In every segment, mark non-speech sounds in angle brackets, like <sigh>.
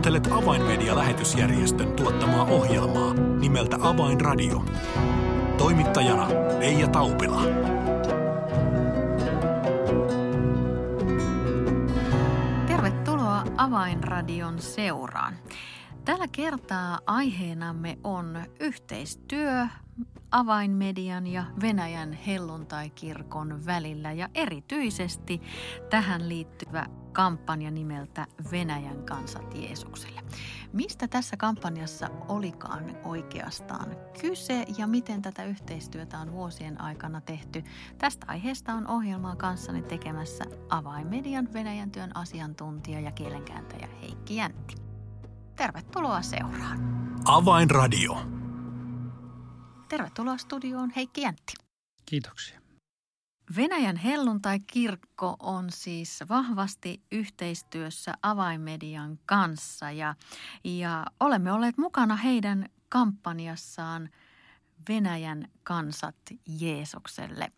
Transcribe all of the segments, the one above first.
Kuuntelet Avainmedia-lähetysjärjestön tuottamaa ohjelmaa nimeltä Avainradio. Toimittajana Leija Taupila. Tervetuloa Avainradion seuraan. Tällä kertaa aiheenamme on yhteistyö avainmedian ja Venäjän helluntaikirkon välillä ja erityisesti tähän liittyvä kampanja nimeltä Venäjän kansat Jeesukselle. Mistä tässä kampanjassa olikaan oikeastaan kyse ja miten tätä yhteistyötä on vuosien aikana tehty? Tästä aiheesta on ohjelmaa kanssani tekemässä avainmedian Venäjän työn asiantuntija ja kielenkääntäjä Heikki Jäntti. Tervetuloa seuraan. Avainradio. Tervetuloa studioon Heikki Jäntti. Kiitoksia. Venäjän helluntai-kirkko on siis vahvasti yhteistyössä avainmedian kanssa ja, ja olemme olleet mukana heidän kampanjassaan Venäjän kansat Jeesukselle.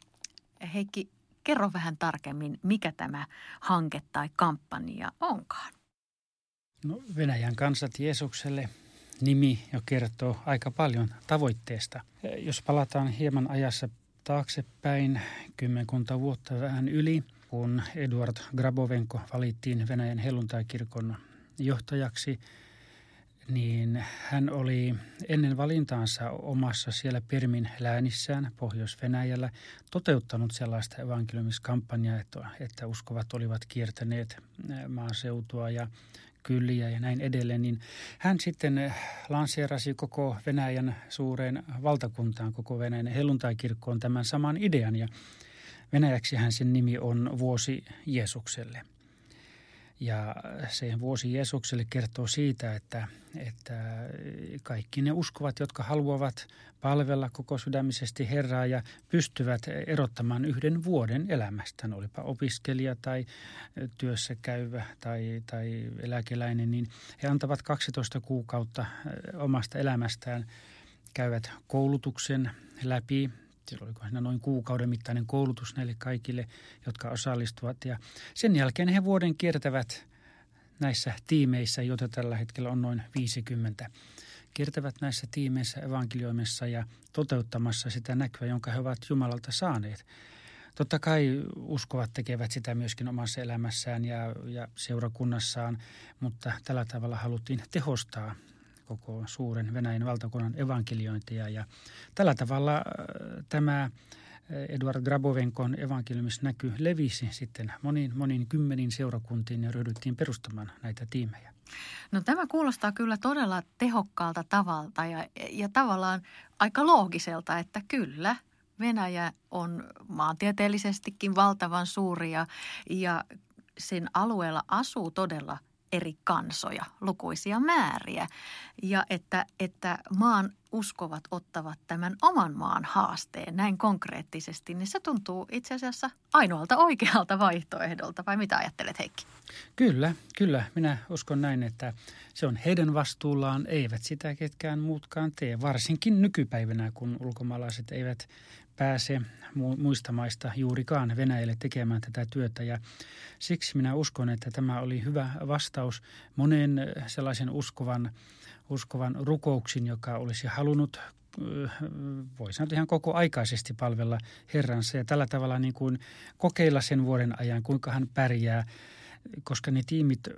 Heikki, kerro vähän tarkemmin, mikä tämä hanke tai kampanja onkaan. No, Venäjän kansat Jeesukselle nimi jo kertoo aika paljon tavoitteesta. Jos palataan hieman ajassa taaksepäin, kymmenkunta vuotta vähän yli, kun Eduard Grabovenko valittiin Venäjän helluntaikirkon johtajaksi, niin hän oli ennen valintaansa omassa siellä Permin läänissään Pohjois-Venäjällä toteuttanut sellaista evankeliumiskampanjaa, että, että uskovat olivat kiertäneet maaseutua ja kyliä ja näin edelleen, niin hän sitten eh, lanseerasi koko Venäjän suureen valtakuntaan, koko Venäjän helluntaikirkkoon tämän saman idean. Ja Venäjäksi hän sen nimi on Vuosi Jeesukselle – ja se vuosi Jeesukselle kertoo siitä, että, että kaikki ne uskovat, jotka haluavat palvella koko sydämisesti Herraa ja pystyvät erottamaan yhden vuoden elämästään, olipa opiskelija tai työssä käyvä tai, tai eläkeläinen, niin he antavat 12 kuukautta omasta elämästään, käyvät koulutuksen läpi siellä oliko siinä noin kuukauden mittainen koulutus näille kaikille, jotka osallistuvat. Ja sen jälkeen he vuoden kiertävät näissä tiimeissä, joita tällä hetkellä on noin 50. Kiertävät näissä tiimeissä evankelioimissa ja toteuttamassa sitä näkyä, jonka he ovat Jumalalta saaneet. Totta kai uskovat tekevät sitä myöskin omassa elämässään ja, ja seurakunnassaan, mutta tällä tavalla haluttiin tehostaa koko suuren Venäjän valtakunnan evankeliointia. Ja tällä tavalla äh, tämä äh, Eduard Grabovenkon evankeliumisnäky levisi sitten moniin, moniin kymmeniin seurakuntiin ja ryhdyttiin perustamaan näitä tiimejä. No tämä kuulostaa kyllä todella tehokkaalta tavalta ja, ja tavallaan aika loogiselta, että kyllä Venäjä on maantieteellisestikin valtavan suuri ja, ja sen alueella asuu todella – eri kansoja, lukuisia määriä. Ja että, että maan uskovat ottavat tämän oman maan haasteen näin konkreettisesti, niin se tuntuu itse asiassa ainoalta oikealta vaihtoehdolta. Vai mitä ajattelet Heikki? Kyllä, kyllä. Minä uskon näin, että se on heidän vastuullaan, eivät sitä ketkään muutkaan tee. Varsinkin nykypäivänä, kun ulkomaalaiset eivät pääse muista maista juurikaan Venäjälle tekemään tätä työtä. Ja siksi minä uskon, että tämä oli hyvä vastaus monen sellaisen uskovan, uskovan rukouksin, joka olisi halunnut voi sanoa ihan koko aikaisesti palvella Herransa ja tällä tavalla niin kuin kokeilla sen vuoden ajan, kuinka hän pärjää, koska ne tiimit,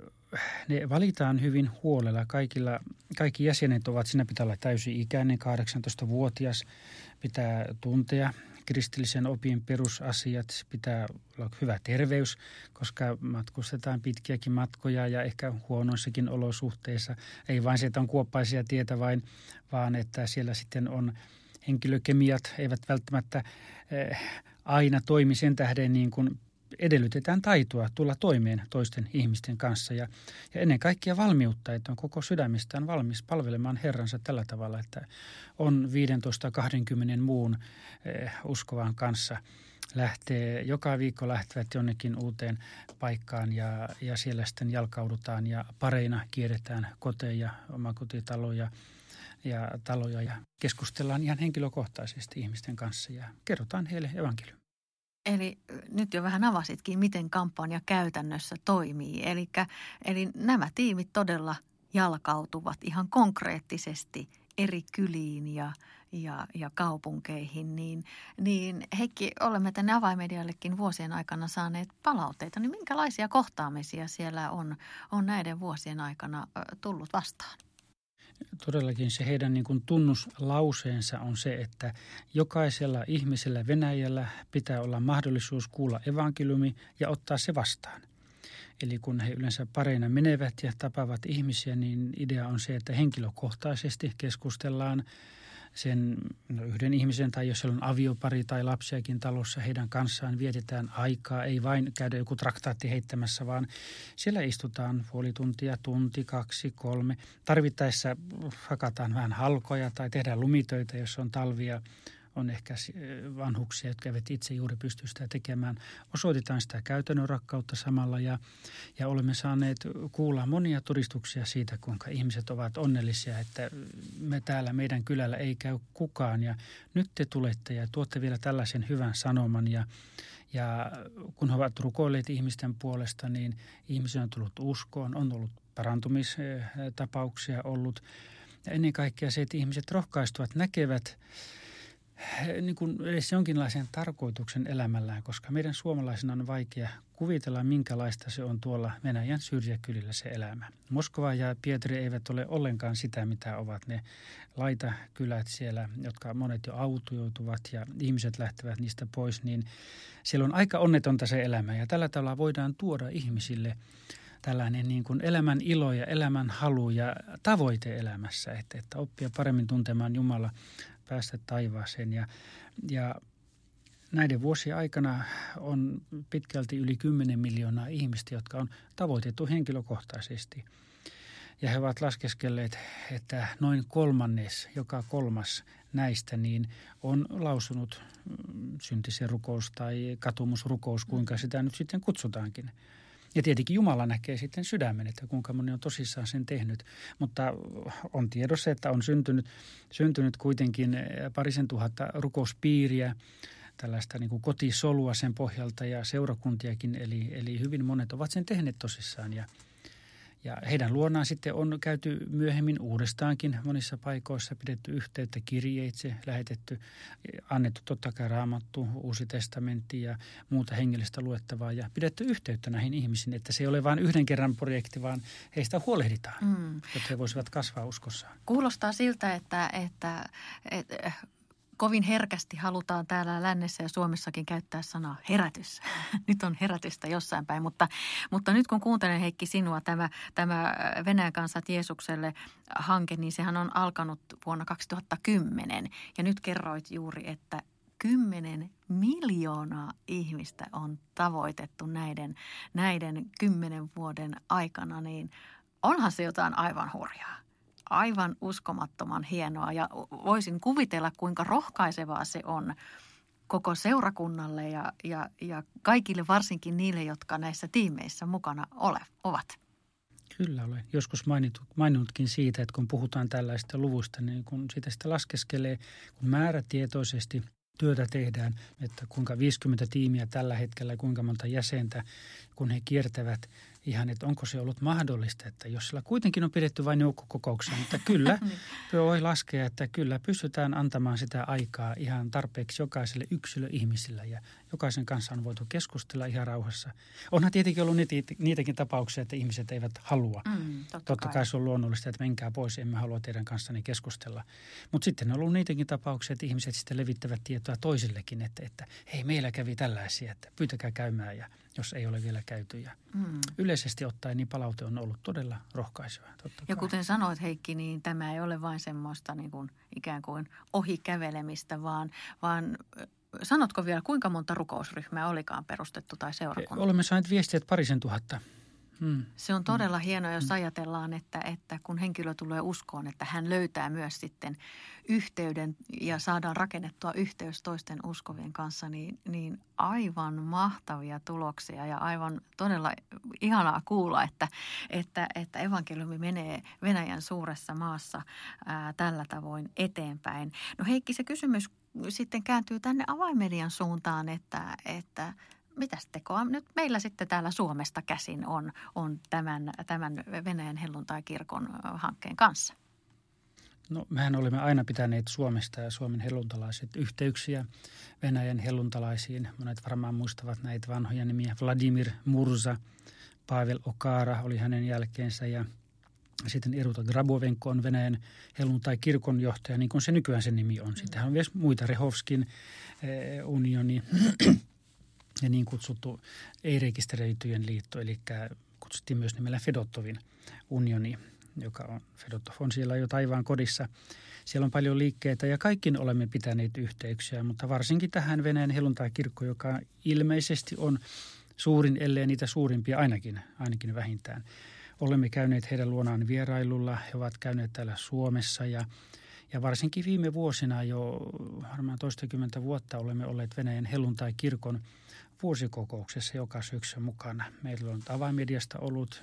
ne valitaan hyvin huolella. Kaikilla, kaikki jäsenet ovat, siinä pitää olla täysi-ikäinen, 18-vuotias, pitää tuntea kristillisen opin perusasiat, pitää olla hyvä terveys, koska matkustetaan pitkiäkin matkoja ja ehkä huonoissakin olosuhteissa. Ei vain se, että on kuoppaisia tietä, vain, vaan että siellä sitten on henkilökemiat, eivät välttämättä eh, aina toimi sen tähden niin kuin edellytetään taitoa tulla toimeen toisten ihmisten kanssa ja, ja ennen kaikkea valmiutta, että on koko sydämestään valmis palvelemaan Herransa tällä tavalla, että on 15-20 muun eh, uskovan kanssa lähtee, joka viikko lähtevät jonnekin uuteen paikkaan ja, ja siellä sitten jalkaudutaan ja pareina kierretään koteja, omakotitaloja ja taloja ja keskustellaan ihan henkilökohtaisesti ihmisten kanssa ja kerrotaan heille evankeliumi. Eli nyt jo vähän avasitkin, miten kampanja käytännössä toimii. Elikkä, eli nämä tiimit todella jalkautuvat ihan konkreettisesti eri kyliin ja, ja, ja kaupunkeihin, niin, niin Heikki, olemme tänne avaimediallekin vuosien aikana saaneet palautteita. Niin minkälaisia kohtaamisia siellä on, on näiden vuosien aikana tullut vastaan? Todellakin se heidän niin kuin tunnuslauseensa on se, että jokaisella ihmisellä Venäjällä pitää olla mahdollisuus kuulla evankeliumi ja ottaa se vastaan. Eli kun he yleensä pareina menevät ja tapaavat ihmisiä, niin idea on se, että henkilökohtaisesti keskustellaan sen yhden ihmisen tai jos siellä on aviopari tai lapsiakin talossa, heidän kanssaan vietetään aikaa. Ei vain käydä joku traktaatti heittämässä, vaan siellä istutaan puoli tuntia, tunti, kaksi, kolme. Tarvittaessa hakataan vähän halkoja tai tehdään lumitöitä, jos on talvia on ehkä vanhuksia, jotka eivät itse juuri pysty sitä tekemään. Osoitetaan sitä käytännön rakkautta samalla ja, ja olemme saaneet kuulla monia todistuksia siitä, kuinka ihmiset ovat onnellisia, että me täällä meidän kylällä ei käy kukaan ja nyt te tulette ja tuotte vielä tällaisen hyvän sanoman ja, ja kun he ovat rukoilleet ihmisten puolesta, niin ihmisiä on tullut uskoon, on ollut parantumistapauksia ollut. Ja ennen kaikkea se, että ihmiset rohkaistuvat, näkevät niin kuin edes jonkinlaisen tarkoituksen elämällään, koska meidän suomalaisina on vaikea kuvitella, minkälaista se on tuolla Venäjän syrjäkylillä se elämä. Moskova ja Pietari eivät ole ollenkaan sitä, mitä ovat ne laitakylät siellä, jotka monet jo autojoutuvat ja ihmiset lähtevät niistä pois, niin siellä on aika onnetonta se elämä. Ja tällä tavalla voidaan tuoda ihmisille tällainen niin kuin elämän ilo ja elämän halu ja tavoite elämässä, että, että oppia paremmin tuntemaan Jumala päästä taivaaseen. Ja, ja näiden vuosien aikana on pitkälti yli 10 miljoonaa ihmistä, jotka on tavoitettu henkilökohtaisesti. Ja he ovat laskeskelleet, että noin kolmannes, joka kolmas näistä, niin on lausunut mm, syntisen rukous tai katumusrukous, kuinka sitä nyt sitten kutsutaankin – ja tietenkin Jumala näkee sitten sydämen, että kuinka moni on tosissaan sen tehnyt. Mutta on tiedossa, että on syntynyt, syntynyt kuitenkin parisen tuhatta rukouspiiriä, tällaista niin kuin kotisolua sen pohjalta ja seurakuntiakin. Eli, eli hyvin monet ovat sen tehneet tosissaan ja – ja heidän luonaan sitten on käyty myöhemmin uudestaankin monissa paikoissa, pidetty yhteyttä kirjeitse, lähetetty, annettu totta kai raamattu, uusi testamentti ja muuta hengellistä luettavaa ja pidetty yhteyttä näihin ihmisiin, että se ei ole vain yhden kerran projekti, vaan heistä huolehditaan, mm. jotta he voisivat kasvaa uskossaan. Kuulostaa siltä, että, että, että kovin herkästi halutaan täällä lännessä ja Suomessakin käyttää sanaa herätys. <laughs> nyt on herätystä jossain päin, mutta, mutta nyt kun kuuntelen Heikki sinua, tämä, tämä Venäjän kansat Jeesukselle hanke, niin sehän on alkanut vuonna 2010. Ja nyt kerroit juuri, että 10 miljoonaa ihmistä on tavoitettu näiden, näiden kymmenen vuoden aikana, niin onhan se jotain aivan hurjaa aivan uskomattoman hienoa ja voisin kuvitella, kuinka rohkaisevaa se on koko seurakunnalle ja, ja, ja kaikille, varsinkin niille, jotka näissä tiimeissä mukana ole, ovat. Kyllä olen joskus mainittu, maininnutkin siitä, että kun puhutaan tällaista luvusta, niin kun sitä sitä laskeskelee, kun määrätietoisesti työtä tehdään, että kuinka 50 tiimiä tällä hetkellä, kuinka monta jäsentä, kun he kiertävät ihan, että onko se ollut mahdollista, että jos sillä kuitenkin on pidetty vain joukkokokouksia, mutta kyllä <laughs> niin. voi laskea, että kyllä pystytään antamaan sitä aikaa ihan tarpeeksi jokaiselle yksilöihmisillä ja jokaisen kanssa on voitu keskustella ihan rauhassa. Onhan tietenkin ollut niitä, niitäkin tapauksia, että ihmiset eivät halua. Mm, totta, totta kai. kai se on luonnollista, että menkää pois, emme halua teidän kanssanne keskustella. Mutta sitten on ollut niitäkin tapauksia, että ihmiset sitten levittävät tietoa toisillekin, että, että hei meillä kävi tällaisia, että pyytäkää käymään ja – jos ei ole vielä käyty. Ja mm. Yleisesti ottaen niin palaute on ollut todella rohkaisevaa. ja kuten sanoit Heikki, niin tämä ei ole vain semmoista niin kuin ikään kuin ohikävelemistä, vaan, vaan sanotko vielä, kuinka monta rukousryhmää olikaan perustettu tai seurakunta? Olemme saaneet viestiä, että parisen tuhatta. Se on todella hmm. hienoa, jos ajatellaan, että, että kun henkilö tulee uskoon, että hän löytää myös sitten yhteyden ja saadaan rakennettua yhteys toisten uskovien kanssa, niin, niin aivan mahtavia tuloksia ja aivan todella ihanaa kuulla, että, että, että evankeliumi menee Venäjän suuressa maassa ää, tällä tavoin eteenpäin. No Heikki, se kysymys sitten kääntyy tänne avaimedian suuntaan, että, että mitäs tekoa nyt meillä sitten täällä Suomesta käsin on, on tämän, tämän Venäjän helluntai-kirkon hankkeen kanssa? No mehän olemme aina pitäneet Suomesta ja Suomen helluntalaiset yhteyksiä Venäjän helluntalaisiin. Monet varmaan muistavat näitä vanhoja nimiä. Vladimir Murza, Pavel Okara oli hänen jälkeensä ja sitten Eruta Grabovenko on Venäjän helluntai-kirkon johtaja, niin kuin se nykyään se nimi on. Sitten on myös muita, Rehovskin eh, unioni ja niin kutsuttu ei-rekisteröityjen liitto, eli kutsuttiin myös nimellä Fedottovin unioni, joka on, Fedotov on siellä jo taivaan kodissa. Siellä on paljon liikkeitä ja kaikkiin olemme pitäneet yhteyksiä, mutta varsinkin tähän Venäjän helluntai-kirkko, joka ilmeisesti on suurin, ellei niitä suurimpia ainakin, ainakin vähintään. Olemme käyneet heidän luonaan vierailulla, he ovat käyneet täällä Suomessa ja, ja varsinkin viime vuosina jo varmaan toistakymmentä vuotta olemme olleet Venäjän helluntai-kirkon – vuosikokouksessa joka syksy mukana. Meillä on avaimediasta ollut,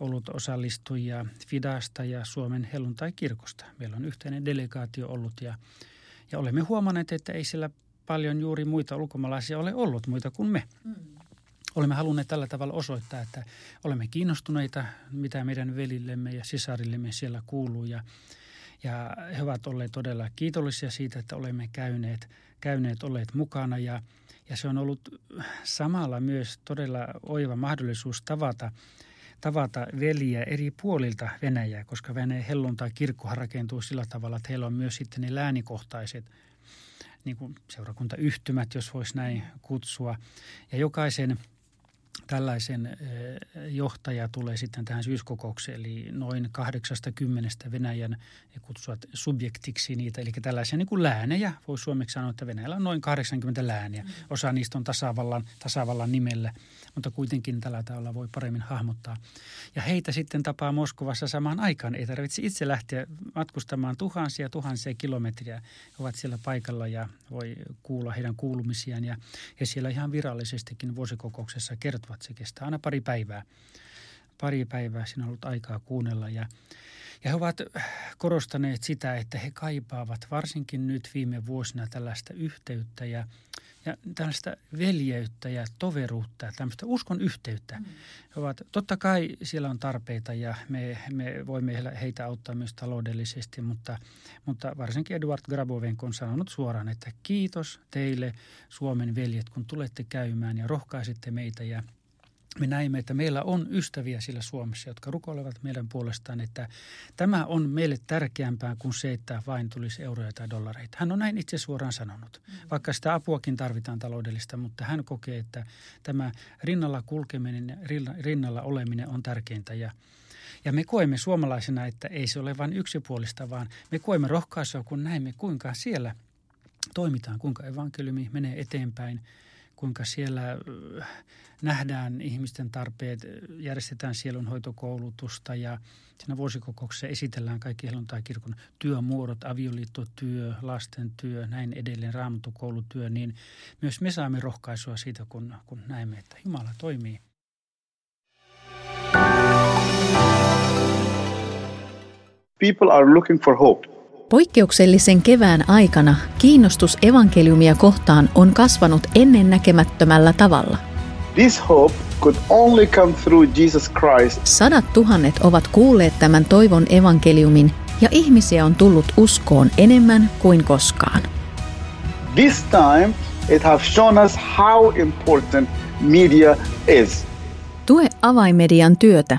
ollut osallistujia Fidasta ja Suomen helluntai-kirkosta. Meillä on yhteinen delegaatio ollut ja, ja olemme huomanneet, että ei siellä paljon juuri muita ulkomaalaisia ole ollut, muita kuin me. Mm. Olemme halunneet tällä tavalla osoittaa, että olemme kiinnostuneita, mitä meidän velillemme ja sisarillemme siellä kuuluu. Ja, ja he ovat olleet todella kiitollisia siitä, että olemme käyneet, käyneet olleet mukana ja – ja se on ollut samalla myös todella oiva mahdollisuus tavata, tavata veliä eri puolilta Venäjää, koska Venäjän helluntai kirkkohan rakentuu sillä tavalla, että heillä on myös sitten ne läänikohtaiset niin kuin seurakuntayhtymät, jos voisi näin kutsua. Ja jokaisen – tällaisen eh, johtaja tulee sitten tähän syyskokoukseen, eli noin 80 Venäjän kutsuvat subjektiksi niitä, eli tällaisia niin kuin läänejä. Voi suomeksi sanoa, että Venäjällä on noin 80 lääniä. Mm. Osa niistä on tasavallan, tasavallan nimellä, mutta kuitenkin tällä tavalla voi paremmin hahmottaa. Ja heitä sitten tapaa Moskovassa samaan aikaan. Ei tarvitse itse lähteä matkustamaan tuhansia tuhansia kilometriä. He ovat siellä paikalla ja voi kuulla heidän kuulumisiaan. Ja he siellä ihan virallisestikin vuosikokouksessa kertovat kertovat. Se kestää aina pari päivää. Pari päivää siinä on ollut aikaa kuunnella ja, ja he ovat korostaneet sitä, että he kaipaavat varsinkin nyt viime vuosina tällaista yhteyttä ja, ja tällaista veljeyttä ja toveruutta, tämmöistä uskon yhteyttä. Mm. He ovat, totta kai siellä on tarpeita ja me, me voimme heitä auttaa myös taloudellisesti, mutta, mutta varsinkin Eduard Grabovenko on sanonut suoraan, että kiitos teille Suomen veljet, kun tulette käymään ja rohkaisitte meitä ja me näimme, että meillä on ystäviä sillä Suomessa, jotka rukoilevat meidän puolestaan, että tämä on meille tärkeämpää kuin se, että vain tulisi euroja tai dollareita. Hän on näin itse suoraan sanonut, mm. vaikka sitä apuakin tarvitaan taloudellista, mutta hän kokee, että tämä rinnalla kulkeminen, rinnalla oleminen on tärkeintä ja ja me koemme suomalaisena, että ei se ole vain yksipuolista, vaan me koemme rohkaisua, kun näemme, kuinka siellä toimitaan, kuinka evankeliumi menee eteenpäin – kuinka siellä äh, nähdään ihmisten tarpeet, järjestetään sielunhoitokoulutusta ja siinä vuosikokouksessa esitellään kaikki helluntai-kirkon työmuodot, avioliittotyö, lastentyö, näin edelleen, raamattukoulutyö, niin myös me saamme rohkaisua siitä, kun, kun näemme, että Jumala toimii. People are looking for hope. Poikkeuksellisen kevään aikana kiinnostus evankeliumia kohtaan on kasvanut ennennäkemättömällä tavalla. This hope could only come through Jesus Christ. Sadat tuhannet ovat kuulleet tämän toivon evankeliumin ja ihmisiä on tullut uskoon enemmän kuin koskaan. This time it has shown us how important media is. Tue avaimedian työtä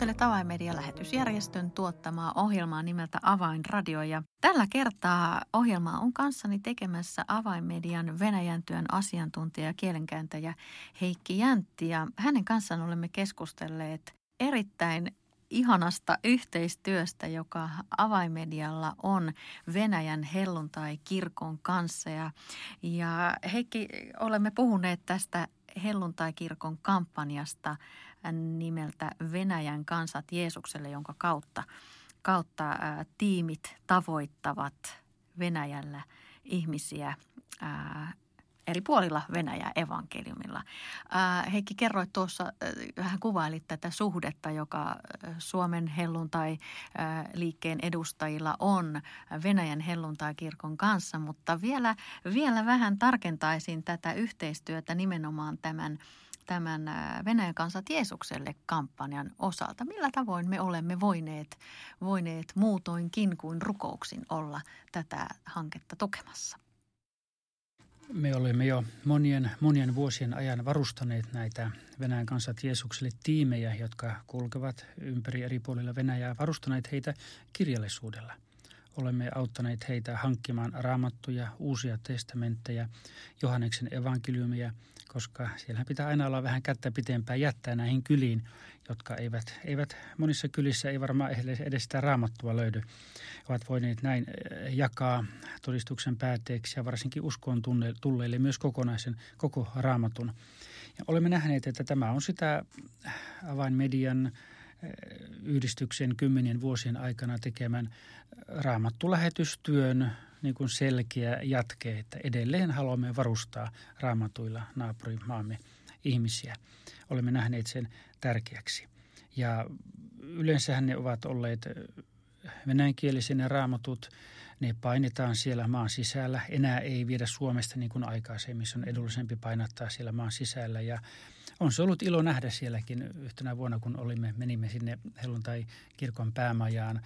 Kuuntelet Avainmedian lähetysjärjestön tuottamaa ohjelmaa nimeltä Avainradio ja tällä kertaa ohjelmaa on kanssani tekemässä Avainmedian Venäjän työn asiantuntija ja kielenkääntäjä Heikki Jäntti ja hänen kanssaan olemme keskustelleet erittäin ihanasta yhteistyöstä, joka avaimedialla on Venäjän helluntai-kirkon kanssa. Ja, ja Heikki, olemme puhuneet tästä helluntai-kirkon kampanjasta nimeltä Venäjän kansat Jeesukselle, jonka kautta kautta ää, tiimit tavoittavat Venäjällä ihmisiä ää, eri puolilla Venäjä evankeliumilla. Ää, Heikki, kerroit tuossa, vähän kuvailit tätä suhdetta, joka Suomen helluntai liikkeen edustajilla on Venäjän helluntai-kirkon kanssa, mutta vielä, vielä vähän tarkentaisin tätä yhteistyötä nimenomaan tämän tämän Venäjän kansat Jeesukselle kampanjan osalta. Millä tavoin me olemme voineet, voineet muutoinkin kuin rukouksin olla tätä hanketta tukemassa? Me olemme jo monien, monien vuosien ajan varustaneet näitä Venäjän kansat Jeesukselle tiimejä, jotka kulkevat ympäri eri puolilla Venäjää, varustaneet heitä kirjallisuudella. Olemme auttaneet heitä hankkimaan raamattuja, uusia testamentteja, Johanneksen evankeliumia, koska siellä pitää aina olla vähän kättä pitempään jättää näihin kyliin, jotka eivät, eivät monissa kylissä ei varmaan edes sitä raamattua löydy. Ovat voineet näin eh, jakaa todistuksen päätteeksi ja varsinkin uskoon tulleille myös kokonaisen koko raamatun. Ja olemme nähneet, että tämä on sitä avainmedian eh, yhdistyksen kymmenien vuosien aikana tekemän raamattulähetystyön niin kuin selkeä jatke, että edelleen haluamme varustaa raamatuilla naapurimaamme ihmisiä. Olemme nähneet sen tärkeäksi. Ja yleensähän ne ovat olleet venäjänkielisinä raamatut. Ne painetaan siellä maan sisällä. Enää ei viedä Suomesta niin kuin aikaisemmin. Se on edullisempi painattaa siellä maan sisällä. Ja on se ollut ilo nähdä sielläkin yhtenä vuonna, kun olimme, menimme sinne helluntai kirkon päämajaan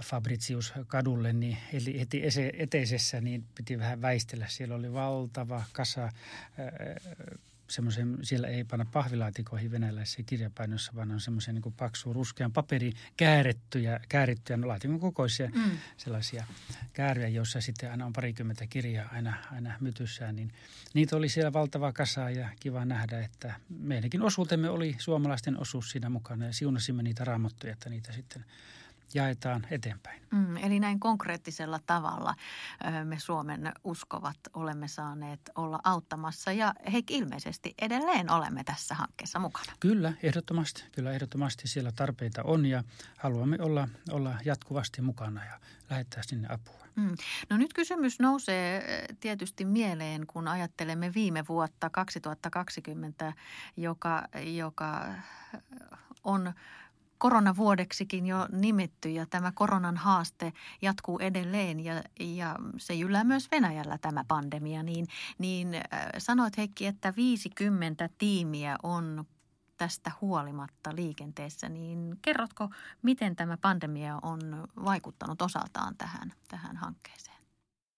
Fabricius kadulle, niin eli heti eteisessä niin piti vähän väistellä. Siellä oli valtava kasa semmoisen, siellä ei panna pahvilaatikoihin venäläisissä kirjapainossa, vaan on semmoisen niin paksu ruskean paperi käärettyjä, käärittyjä, no laatikon kokoisia mm. sellaisia kääryjä, joissa sitten aina on parikymmentä kirjaa aina, aina mytyssään. Niin niitä oli siellä valtava kasa ja kiva nähdä, että meidänkin osuutemme oli suomalaisten osuus siinä mukana ja siunasimme niitä raamattuja, että niitä sitten – jaetaan eteenpäin. Mm, eli näin konkreettisella tavalla me Suomen uskovat olemme saaneet olla auttamassa ja he ilmeisesti edelleen olemme tässä hankkeessa mukana. Kyllä, ehdottomasti. Kyllä ehdottomasti siellä tarpeita on ja haluamme olla, olla jatkuvasti mukana ja lähettää sinne apua. Mm. No nyt kysymys nousee tietysti mieleen, kun ajattelemme viime vuotta 2020, joka, joka on koronavuodeksikin jo nimetty ja tämä koronan haaste jatkuu edelleen ja, ja se jyllää myös Venäjällä tämä pandemia, niin, niin äh, sanoit Heikki, että 50 tiimiä on tästä huolimatta liikenteessä, niin kerrotko, miten tämä pandemia on vaikuttanut osaltaan tähän, tähän hankkeeseen?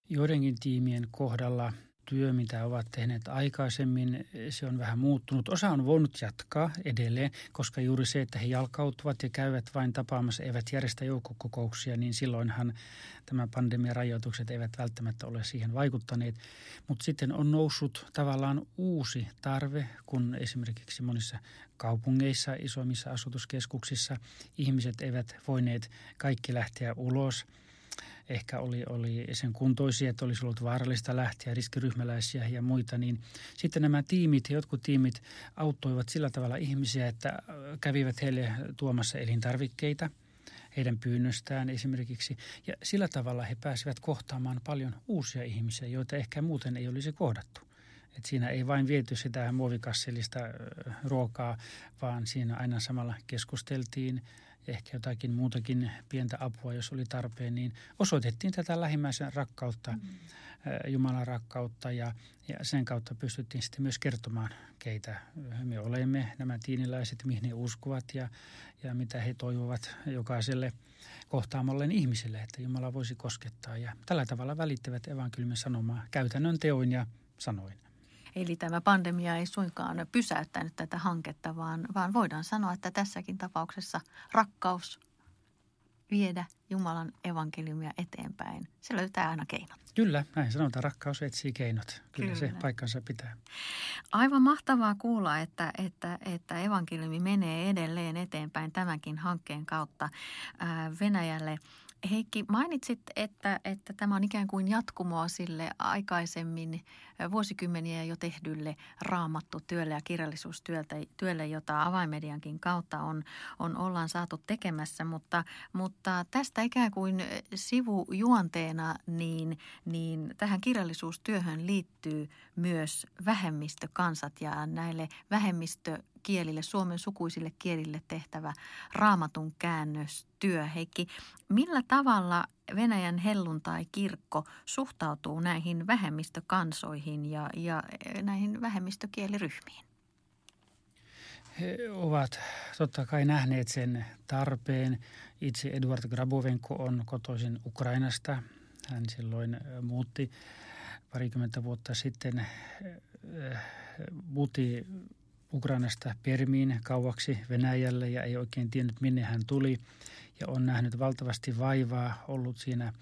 Joidenkin tiimien kohdalla työ, mitä ovat tehneet aikaisemmin, se on vähän muuttunut. Osa on voinut jatkaa edelleen, koska juuri se, että he jalkautuvat ja käyvät vain tapaamassa, eivät järjestä joukkokokouksia, niin silloinhan tämä pandemian rajoitukset eivät välttämättä ole siihen vaikuttaneet. Mutta sitten on noussut tavallaan uusi tarve, kun esimerkiksi monissa kaupungeissa, isommissa asutuskeskuksissa ihmiset eivät voineet kaikki lähteä ulos – ehkä oli, oli sen kuntoisia, että olisi ollut vaarallista lähteä, riskiryhmäläisiä ja muita, niin sitten nämä tiimit, jotkut tiimit auttoivat sillä tavalla ihmisiä, että äh, kävivät heille tuomassa elintarvikkeita heidän pyynnöstään esimerkiksi. Ja sillä tavalla he pääsivät kohtaamaan paljon uusia ihmisiä, joita ehkä muuten ei olisi kohdattu. Et siinä ei vain viety sitä muovikassillista äh, ruokaa, vaan siinä aina samalla keskusteltiin – ehkä jotakin muutakin pientä apua, jos oli tarpeen, niin osoitettiin tätä lähimmäisen rakkautta, mm. Jumalan rakkautta ja, ja sen kautta pystyttiin sitten myös kertomaan, keitä me olemme, nämä tiiniläiset, mihin he uskovat ja, ja mitä he toivovat jokaiselle kohtaamalleen ihmiselle, että Jumala voisi koskettaa. Ja tällä tavalla välittävät evankeliumin sanomaa käytännön teoin ja sanoin. Eli tämä pandemia ei suinkaan pysäyttänyt tätä hanketta, vaan, vaan voidaan sanoa, että tässäkin tapauksessa rakkaus viedä Jumalan evankeliumia eteenpäin. Se löytää aina keinot. Kyllä, näin sanotaan. Rakkaus etsii keinot. Kyllä, Kyllä. se paikkansa pitää. Aivan mahtavaa kuulla, että, että, että evankeliumi menee edelleen eteenpäin tämänkin hankkeen kautta Venäjälle Heikki, mainitsit, että, että tämä on ikään kuin jatkumoa sille aikaisemmin vuosikymmeniä jo tehdylle raamattutyölle ja kirjallisuustyölle, jota avaimediankin kautta on, on ollaan saatu tekemässä. Mutta, mutta tästä ikään kuin sivujuonteena niin, niin tähän kirjallisuustyöhön liittyy myös vähemmistökansat ja näille vähemmistö kielille, suomen sukuisille kielille tehtävä raamatun käännöstyö. Heikki, millä tavalla Venäjän helluntai-kirkko suhtautuu näihin vähemmistökansoihin ja, ja näihin vähemmistökieliryhmiin? He ovat totta kai nähneet sen tarpeen. Itse Eduard Grabovenko on kotoisin Ukrainasta. Hän silloin muutti parikymmentä vuotta sitten, muutti Ukrainasta Permiin kauaksi Venäjälle ja ei oikein tiennyt minne hän tuli ja on nähnyt valtavasti vaivaa, ollut siinä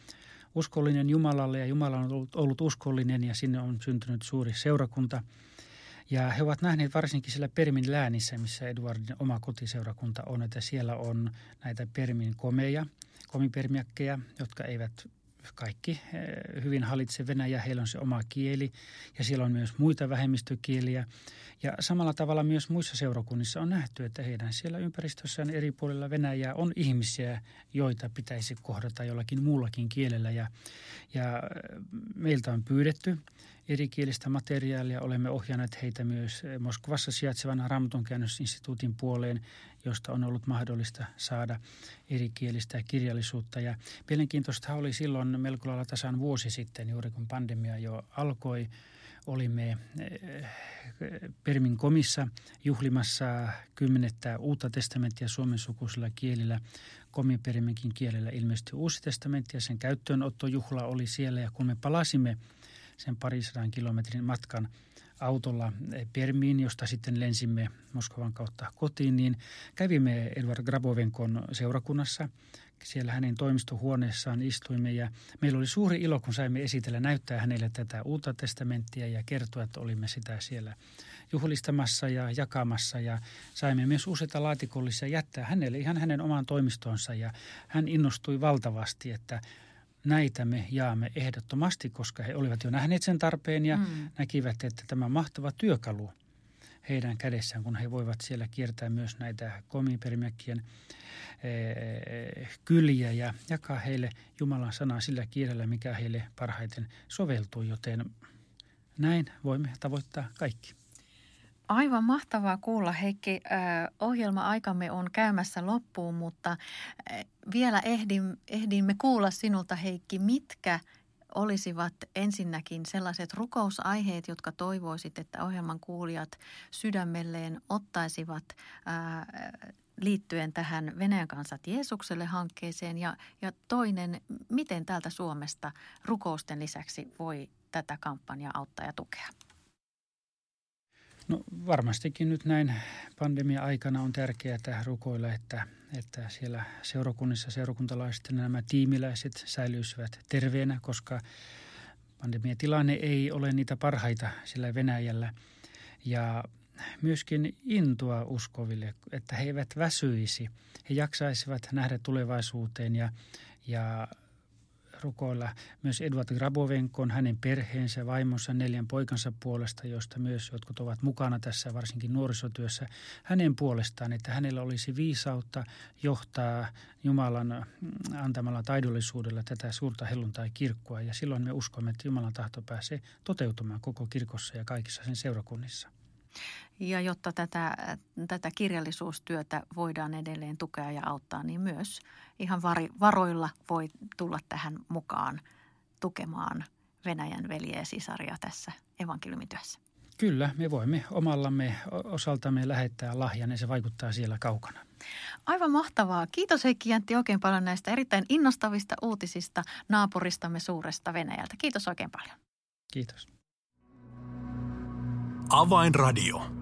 uskollinen Jumalalle ja Jumala on ollut, ollut uskollinen ja sinne on syntynyt suuri seurakunta. Ja he ovat nähneet varsinkin siellä Permin läänissä, missä Eduardin oma kotiseurakunta on, että siellä on näitä Permin komeja, komipermiakkeja, jotka eivät kaikki eh, hyvin hallitse Venäjä, heillä on se oma kieli ja siellä on myös muita vähemmistökieliä. Ja samalla tavalla myös muissa seurakunnissa on nähty, että heidän siellä ympäristössään eri puolilla Venäjää on ihmisiä, joita pitäisi kohdata jollakin muullakin kielellä. Ja, ja eh, meiltä on pyydetty erikielistä materiaalia. Olemme ohjanneet heitä myös Moskovassa sijaitsevan Raamatun käännösinstituutin puoleen, josta on ollut mahdollista saada erikielistä kirjallisuutta. Ja mielenkiintoista oli silloin melko lailla tasan vuosi sitten, juuri kun pandemia jo alkoi, olimme eh, Permin komissa juhlimassa kymmenettä uutta testamenttia suomen sukuisilla kielillä. Komin Perminkin kielellä ilmestyi uusi testamentti ja sen käyttöönottojuhla oli siellä. Ja kun me palasimme – sen parisadan kilometrin matkan autolla Permiin, josta sitten lensimme Moskovan kautta kotiin, niin kävimme Edward Grabovenkon seurakunnassa. Siellä hänen toimistohuoneessaan istuimme ja meillä oli suuri ilo, kun saimme esitellä, näyttää hänelle tätä uutta testamenttia ja kertoa, että olimme sitä siellä juhlistamassa ja jakamassa ja saimme myös useita laatikollisia jättää hänelle ihan hänen omaan toimistonsa ja hän innostui valtavasti, että näitä me jaamme ehdottomasti, koska he olivat jo nähneet sen tarpeen ja mm. näkivät, että tämä mahtava työkalu heidän kädessään, kun he voivat siellä kiertää myös näitä komipermäkkien eh, kyliä ja jakaa heille Jumalan sanaa sillä kielellä, mikä heille parhaiten soveltuu, joten näin voimme tavoittaa kaikki. Aivan mahtavaa kuulla, Heikki. Ohjelma-aikamme on käymässä loppuun, mutta vielä ehdin, ehdimme kuulla sinulta, Heikki, mitkä olisivat ensinnäkin sellaiset rukousaiheet, jotka toivoisit, että ohjelman kuulijat sydämelleen ottaisivat liittyen tähän Venäjän kansat Jeesukselle hankkeeseen ja, ja toinen, miten täältä Suomesta rukousten lisäksi voi tätä kampanjaa auttaa ja tukea? No varmastikin nyt näin pandemia-aikana on tärkeää rukoilla, että, että siellä seurakunnissa seurakuntalaiset ja nämä tiimiläiset säilyisivät terveenä, koska pandemiatilanne ei ole niitä parhaita sillä Venäjällä. Ja myöskin intoa uskoville, että he eivät väsyisi. He jaksaisivat nähdä tulevaisuuteen ja, ja rukoilla myös Edward Grabovenkon, hänen perheensä, vaimonsa, neljän poikansa puolesta, joista myös jotkut ovat mukana tässä varsinkin nuorisotyössä, hänen puolestaan, että hänellä olisi viisautta johtaa Jumalan mm, antamalla taidollisuudella tätä suurta helluntai-kirkkoa. Ja silloin me uskomme, että Jumalan tahto pääsee toteutumaan koko kirkossa ja kaikissa sen seurakunnissa. Ja jotta tätä, tätä kirjallisuustyötä voidaan edelleen tukea ja auttaa, niin myös ihan varoilla voi tulla tähän mukaan tukemaan Venäjän veljeä ja sisaria tässä evankeliumityössä. Kyllä, me voimme omallamme osaltamme lähettää lahjan ja se vaikuttaa siellä kaukana. Aivan mahtavaa. Kiitos Heikki Jäntti oikein paljon näistä erittäin innostavista uutisista naapuristamme suuresta Venäjältä. Kiitos oikein paljon. Kiitos. Avainradio.